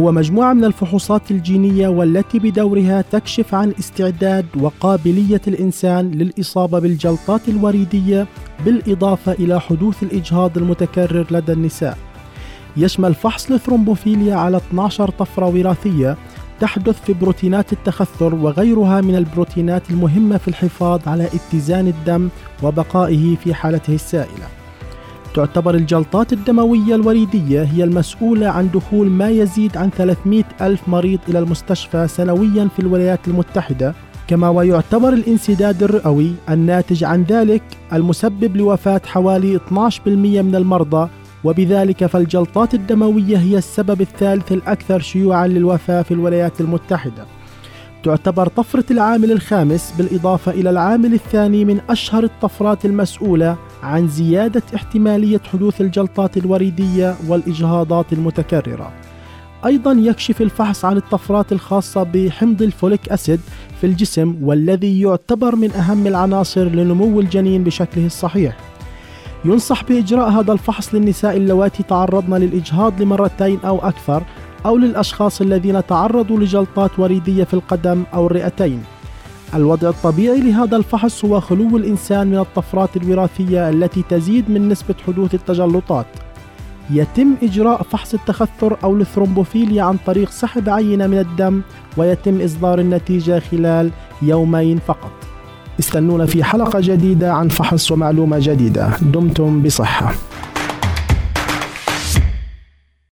هو مجموعة من الفحوصات الجينية والتي بدورها تكشف عن استعداد وقابلية الإنسان للإصابة بالجلطات الوريدية بالإضافة إلى حدوث الإجهاض المتكرر لدى النساء. يشمل فحص الثرومبوفيليا على 12 طفرة وراثية تحدث في بروتينات التخثر وغيرها من البروتينات المهمة في الحفاظ على اتزان الدم وبقائه في حالته السائلة. تعتبر الجلطات الدموية الوريدية هي المسؤولة عن دخول ما يزيد عن 300 ألف مريض إلى المستشفى سنويا في الولايات المتحدة كما ويعتبر الانسداد الرئوي الناتج عن ذلك المسبب لوفاة حوالي 12% من المرضى وبذلك فالجلطات الدموية هي السبب الثالث الأكثر شيوعا للوفاة في الولايات المتحدة. تعتبر طفرة العامل الخامس بالإضافة إلى العامل الثاني من أشهر الطفرات المسؤولة عن زيادة احتمالية حدوث الجلطات الوريدية والإجهاضات المتكررة. أيضا يكشف الفحص عن الطفرات الخاصة بحمض الفوليك أسيد في الجسم والذي يعتبر من أهم العناصر لنمو الجنين بشكله الصحيح. ينصح بإجراء هذا الفحص للنساء اللواتي تعرضن للإجهاض لمرتين أو أكثر أو للأشخاص الذين تعرضوا لجلطات وريدية في القدم أو الرئتين. الوضع الطبيعي لهذا الفحص هو خلو الإنسان من الطفرات الوراثية التي تزيد من نسبة حدوث التجلطات. يتم إجراء فحص التخثر أو الثرومبوفيليا عن طريق سحب عينة من الدم ويتم إصدار النتيجة خلال يومين فقط. استنونا في حلقة جديدة عن فحص ومعلومة جديدة. دمتم بصحة.